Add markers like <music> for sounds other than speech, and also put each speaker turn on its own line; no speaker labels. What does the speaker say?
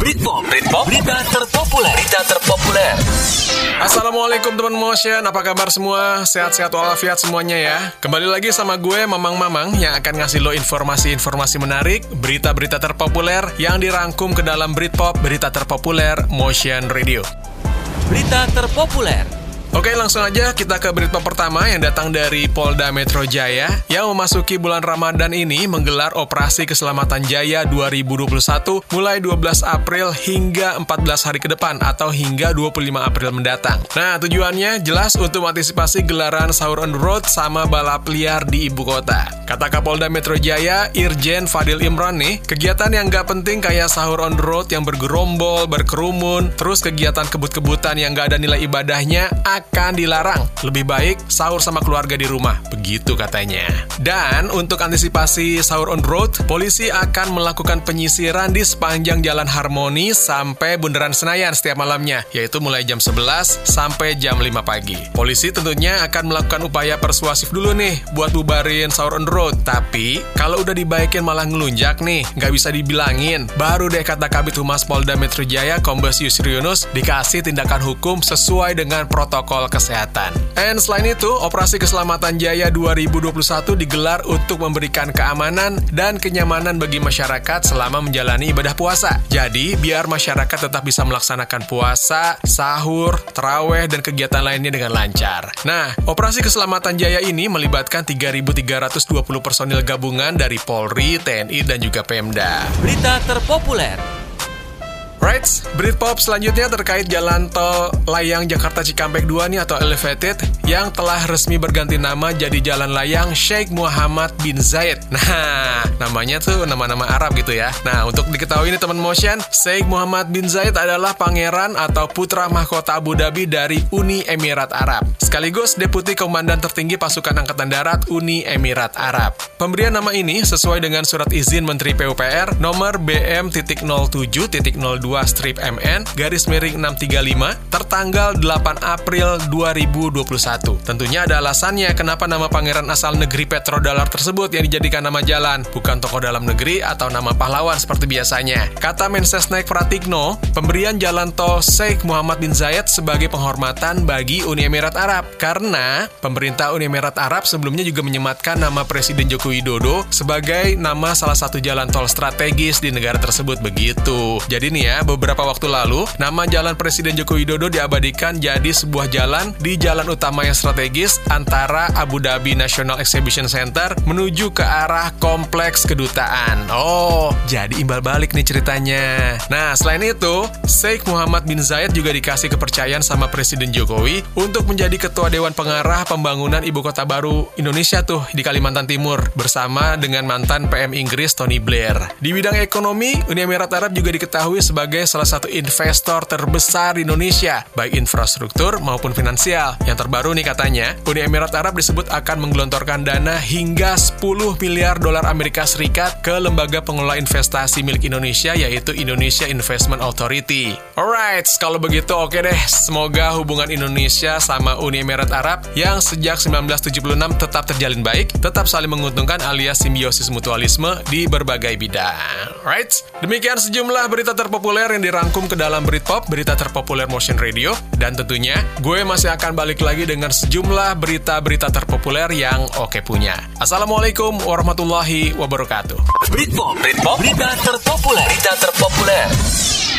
Britpop, Britpop, berita terpopuler, berita terpopuler.
Assalamualaikum teman motion, apa kabar semua? Sehat-sehat walafiat semuanya ya Kembali lagi sama gue Mamang Mamang yang akan ngasih lo informasi-informasi menarik Berita-berita terpopuler yang dirangkum ke dalam Britpop Berita terpopuler Motion Radio
Berita terpopuler.
Oke langsung aja kita ke berita pertama yang datang dari Polda Metro Jaya yang memasuki bulan Ramadan ini menggelar Operasi Keselamatan Jaya 2021 mulai 12 April hingga 14 hari ke depan atau hingga 25 April mendatang. Nah tujuannya jelas untuk mengantisipasi gelaran sahur on road sama balap liar di ibu kota. Kata Kapolda Metro Jaya, Irjen Fadil Imran nih, kegiatan yang gak penting kayak sahur on road yang bergerombol, berkerumun, terus kegiatan kebut-kebutan yang gak ada nilai ibadahnya akan dilarang. Lebih baik sahur sama keluarga di rumah, begitu katanya. Dan untuk antisipasi sahur on road, polisi akan melakukan penyisiran di sepanjang Jalan Harmoni sampai Bundaran Senayan setiap malamnya, yaitu mulai jam 11 sampai jam 5 pagi. Polisi tentunya akan melakukan upaya persuasif dulu nih buat bubarin sahur on road. Tapi kalau udah dibaikin malah ngelunjak nih, nggak bisa dibilangin. Baru deh kata Kabit Humas Polda Metro Jaya Kombes Yusri Yunus dikasih tindakan hukum sesuai dengan protokol kesehatan. And selain itu, Operasi Keselamatan Jaya 2021 digelar untuk memberikan keamanan dan kenyamanan bagi masyarakat selama menjalani ibadah puasa. Jadi, biar masyarakat tetap bisa melaksanakan puasa, sahur, terawih, dan kegiatan lainnya dengan lancar. Nah, Operasi Keselamatan Jaya ini melibatkan 3.320 personil gabungan dari Polri, TNI, dan juga Pemda.
Berita terpopuler.
Right, Britpop selanjutnya terkait jalan tol layang Jakarta Cikampek 2 nih atau Elevated yang telah resmi berganti nama jadi Jalan Layang Sheikh Muhammad bin Zayed. <laughs> Nah, namanya tuh nama-nama Arab gitu ya. Nah, untuk diketahui nih teman motion, Sheikh Muhammad bin Zayed adalah pangeran atau putra mahkota Abu Dhabi dari Uni Emirat Arab. Sekaligus Deputi Komandan Tertinggi Pasukan Angkatan Darat Uni Emirat Arab. Pemberian nama ini sesuai dengan surat izin Menteri PUPR nomor BM.07.02 strip MN garis miring 635 tertanggal 8 April 2021. Tentunya ada alasannya kenapa nama pangeran asal negeri petrodolar tersebut yang dijadikan nama jalan, bukan tokoh dalam negeri atau nama pahlawan seperti biasanya. Kata Mensesnek Pratikno, pemberian jalan tol Sheikh Muhammad bin Zayed sebagai penghormatan bagi Uni Emirat Arab karena pemerintah Uni Emirat Arab sebelumnya juga menyematkan nama Presiden Joko Widodo sebagai nama salah satu jalan tol strategis di negara tersebut begitu. Jadi nih ya, beberapa waktu lalu, nama jalan Presiden Joko Widodo diabadikan jadi sebuah jalan di jalan utama yang strategis antara Abu Dhabi National Exhibition Center menuju ke arah kompleks kedutaan. Oh, jadi imbal balik nih ceritanya. Nah, selain itu, Sheikh Muhammad bin Zayed juga dikasih kepercayaan sama Presiden Jokowi untuk menjadi Ketua Dewan Pengarah Pembangunan Ibu Kota Baru Indonesia tuh di Kalimantan Timur bersama dengan mantan PM Inggris Tony Blair. Di bidang ekonomi, Uni Emirat Arab juga diketahui sebagai salah satu investor terbesar di Indonesia, baik infrastruktur maupun finansial. Yang terbaru nih katanya, Uni Emirat Arab disebut akan menggelontorkan dana hingga 10 miliar dolar Amerika Serikat ke lembaga pengelola investasi milik Indonesia yaitu Indonesia Investment Authority. Alright, kalau begitu oke deh. Semoga hubungan Indonesia sama Uni Emirat Arab yang sejak 1976 tetap terjalin baik, tetap saling menguntungkan alias simbiosis mutualisme di berbagai bidang. Alright, demikian sejumlah berita terpopuler yang dirangkum ke dalam Britpop, berita terpopuler Motion Radio, dan tentunya gue masih akan balik lagi dengan sejumlah berita-berita terpopuler yang oke punya. Assalamualaikum warahmatullahi wabarakatuh.
Britpop, Britpop, berita terpopuler, berita terpopuler.